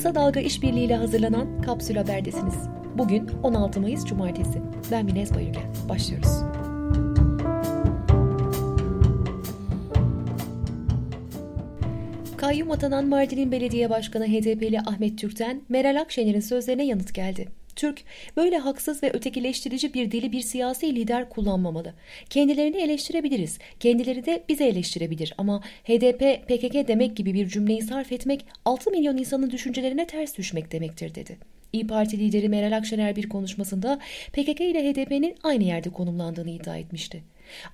Kısa Dalga İşbirliği ile hazırlanan Kapsül Haber'desiniz. Bugün 16 Mayıs Cumartesi. Ben Minez Bayülgen. Başlıyoruz. Kayyum atanan Mardin'in belediye başkanı HDP'li Ahmet Türk'ten Meral Akşener'in sözlerine yanıt geldi. Türk, böyle haksız ve ötekileştirici bir dili bir siyasi lider kullanmamalı. Kendilerini eleştirebiliriz, kendileri de bizi eleştirebilir ama HDP, PKK demek gibi bir cümleyi sarf etmek 6 milyon insanın düşüncelerine ters düşmek demektir dedi. İyi Parti lideri Meral Akşener bir konuşmasında PKK ile HDP'nin aynı yerde konumlandığını iddia etmişti.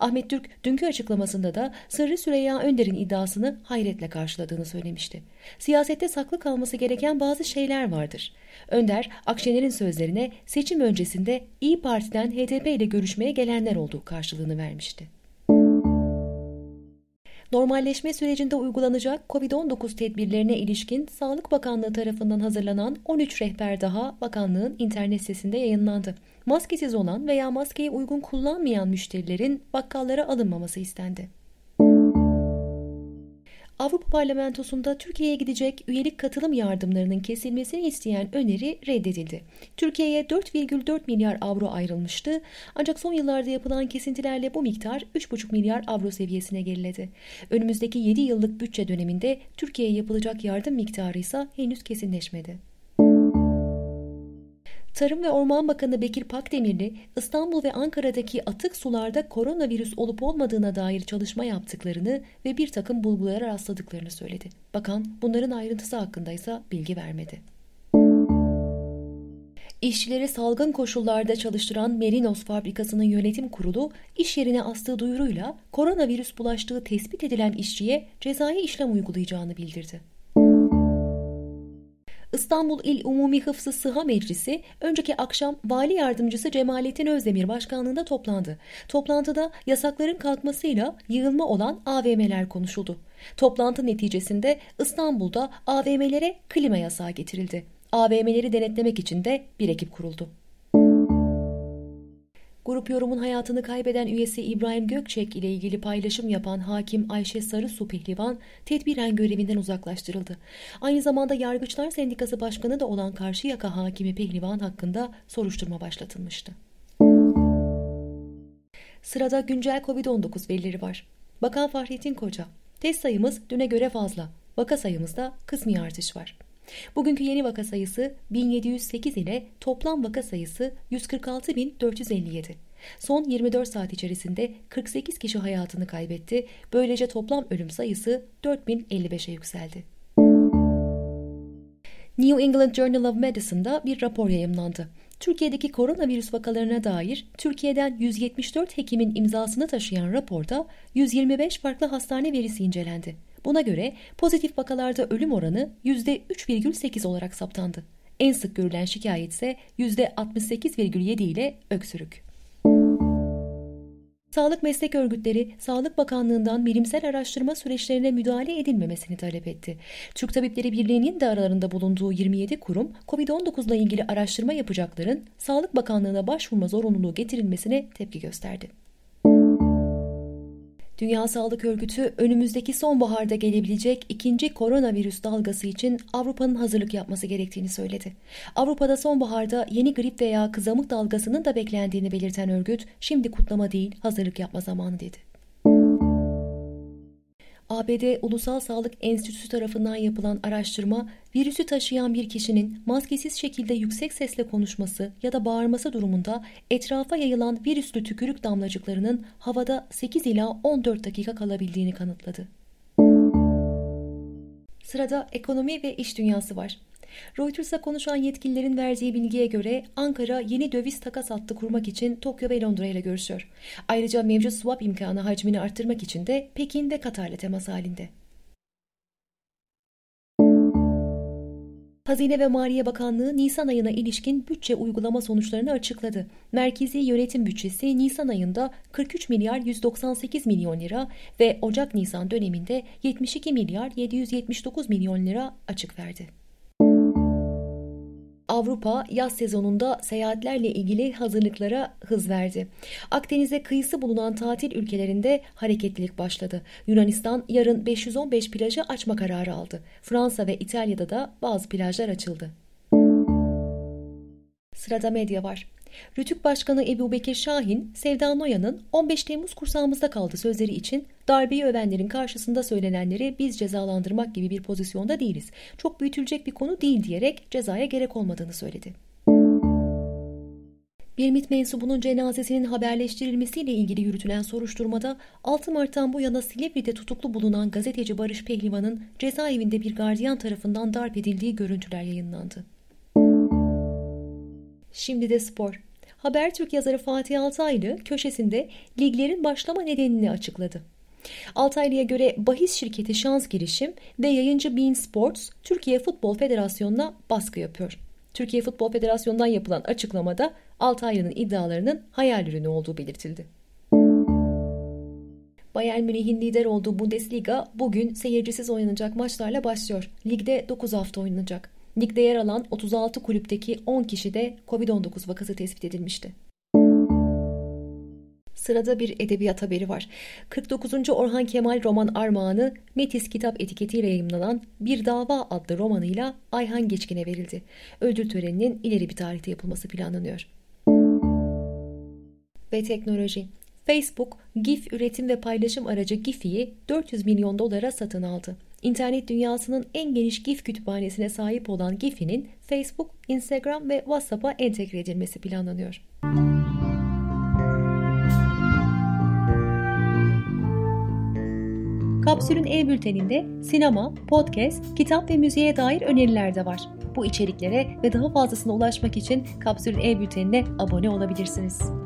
Ahmet Türk dünkü açıklamasında da Sırrı Süreyya Önder'in iddiasını hayretle karşıladığını söylemişti. Siyasette saklı kalması gereken bazı şeyler vardır. Önder, Akşener'in sözlerine seçim öncesinde İyi Parti'den HDP ile görüşmeye gelenler olduğu karşılığını vermişti. Normalleşme sürecinde uygulanacak COVID-19 tedbirlerine ilişkin Sağlık Bakanlığı tarafından hazırlanan 13 rehber daha bakanlığın internet sitesinde yayınlandı. Maskesiz olan veya maskeyi uygun kullanmayan müşterilerin bakkallara alınmaması istendi. Avrupa Parlamentosu'nda Türkiye'ye gidecek üyelik katılım yardımlarının kesilmesini isteyen öneri reddedildi. Türkiye'ye 4,4 milyar avro ayrılmıştı ancak son yıllarda yapılan kesintilerle bu miktar 3,5 milyar avro seviyesine geriledi. Önümüzdeki 7 yıllık bütçe döneminde Türkiye'ye yapılacak yardım miktarı ise henüz kesinleşmedi. Tarım ve Orman Bakanı Bekir Pakdemirli, İstanbul ve Ankara'daki atık sularda koronavirüs olup olmadığına dair çalışma yaptıklarını ve bir takım bulgulara rastladıklarını söyledi. Bakan bunların ayrıntısı hakkında ise bilgi vermedi. İşçileri salgın koşullarda çalıştıran Merinos fabrikasının yönetim kurulu iş yerine astığı duyuruyla koronavirüs bulaştığı tespit edilen işçiye cezai işlem uygulayacağını bildirdi. İstanbul İl Umumi Hıfzı Sıha Meclisi önceki akşam Vali Yardımcısı Cemalettin Özdemir başkanlığında toplandı. Toplantıda yasakların kalkmasıyla yığılma olan AVM'ler konuşuldu. Toplantı neticesinde İstanbul'da AVM'lere klima yasağı getirildi. AVM'leri denetlemek için de bir ekip kuruldu. Grup yorumun hayatını kaybeden üyesi İbrahim Gökçek ile ilgili paylaşım yapan hakim Ayşe Sarısu Pehlivan tedbiren görevinden uzaklaştırıldı. Aynı zamanda Yargıçlar Sendikası Başkanı da olan Karşıyaka Hakimi Pehlivan hakkında soruşturma başlatılmıştı. Sırada güncel Covid-19 verileri var. Bakan Fahrettin Koca, test sayımız düne göre fazla, vaka sayımızda kısmi artış var. Bugünkü yeni vaka sayısı 1708 ile toplam vaka sayısı 146.457. Son 24 saat içerisinde 48 kişi hayatını kaybetti. Böylece toplam ölüm sayısı 4055'e yükseldi. New England Journal of Medicine'da bir rapor yayımlandı. Türkiye'deki koronavirüs vakalarına dair Türkiye'den 174 hekimin imzasını taşıyan raporda 125 farklı hastane verisi incelendi. Buna göre pozitif vakalarda ölüm oranı %3,8 olarak saptandı. En sık görülen şikayet ise %68,7 ile öksürük. Sağlık meslek örgütleri Sağlık Bakanlığı'ndan bilimsel araştırma süreçlerine müdahale edilmemesini talep etti. Türk Tabipleri Birliği'nin de aralarında bulunduğu 27 kurum COVID-19 ile ilgili araştırma yapacakların Sağlık Bakanlığı'na başvurma zorunluluğu getirilmesine tepki gösterdi. Dünya Sağlık Örgütü önümüzdeki sonbaharda gelebilecek ikinci koronavirüs dalgası için Avrupa'nın hazırlık yapması gerektiğini söyledi. Avrupa'da sonbaharda yeni grip veya kızamık dalgasının da beklendiğini belirten örgüt, şimdi kutlama değil hazırlık yapma zamanı dedi. ABD Ulusal Sağlık Enstitüsü tarafından yapılan araştırma, virüsü taşıyan bir kişinin maskesiz şekilde yüksek sesle konuşması ya da bağırması durumunda etrafa yayılan virüslü tükürük damlacıklarının havada 8 ila 14 dakika kalabildiğini kanıtladı. Sırada ekonomi ve iş dünyası var. Reuters'a konuşan yetkililerin verdiği bilgiye göre Ankara yeni döviz takas hattı kurmak için Tokyo ve Londra ile görüşüyor. Ayrıca mevcut swap imkanı hacmini arttırmak için de Pekin ve Katar'la temas halinde. Hazine ve Maliye Bakanlığı Nisan ayına ilişkin bütçe uygulama sonuçlarını açıkladı. Merkezi yönetim bütçesi Nisan ayında 43 milyar 198 milyon lira ve Ocak-Nisan döneminde 72 milyar 779 milyon lira açık verdi. Avrupa yaz sezonunda seyahatlerle ilgili hazırlıklara hız verdi. Akdeniz'e kıyısı bulunan tatil ülkelerinde hareketlilik başladı. Yunanistan yarın 515 plajı açma kararı aldı. Fransa ve İtalya'da da bazı plajlar açıldı. Sırada medya var. Rütük Başkanı Ebu Bekir Şahin, Sevda Noyan'ın 15 Temmuz kursağımızda kaldı sözleri için darbeyi övenlerin karşısında söylenenleri biz cezalandırmak gibi bir pozisyonda değiliz. Çok büyütülecek bir konu değil diyerek cezaya gerek olmadığını söyledi. Bir MİT mensubunun cenazesinin haberleştirilmesiyle ilgili yürütülen soruşturmada 6 Mart'tan bu yana Silivri'de tutuklu bulunan gazeteci Barış Pehlivan'ın cezaevinde bir gardiyan tarafından darp edildiği görüntüler yayınlandı. Şimdi de spor. Habertürk yazarı Fatih Altaylı köşesinde liglerin başlama nedenini açıkladı. Altaylı'ya göre bahis şirketi Şans Girişim ve yayıncı Bein Sports Türkiye Futbol Federasyonu'na baskı yapıyor. Türkiye Futbol Federasyonu'ndan yapılan açıklamada Altaylı'nın iddialarının hayal ürünü olduğu belirtildi. Bayern Münih'in lider olduğu Bundesliga bugün seyircisiz oynanacak maçlarla başlıyor. Ligde 9 hafta oynanacak. Ligde yer alan 36 kulüpteki 10 kişide Covid-19 vakası tespit edilmişti. Sırada bir edebiyat haberi var. 49. Orhan Kemal roman armağanı Metis kitap etiketiyle yayımlanan Bir Dava adlı romanıyla Ayhan Geçkin'e verildi. Ödül töreninin ileri bir tarihte yapılması planlanıyor. Ve teknoloji. Facebook, GIF üretim ve paylaşım aracı Giphy'yi 400 milyon dolara satın aldı. İnternet dünyasının en geniş GIF kütüphanesine sahip olan Giphy'nin Facebook, Instagram ve WhatsApp'a entegre edilmesi planlanıyor. Kapsül'ün e-bülteninde sinema, podcast, kitap ve müziğe dair öneriler de var. Bu içeriklere ve daha fazlasına ulaşmak için Kapsül'ün e-bültenine abone olabilirsiniz.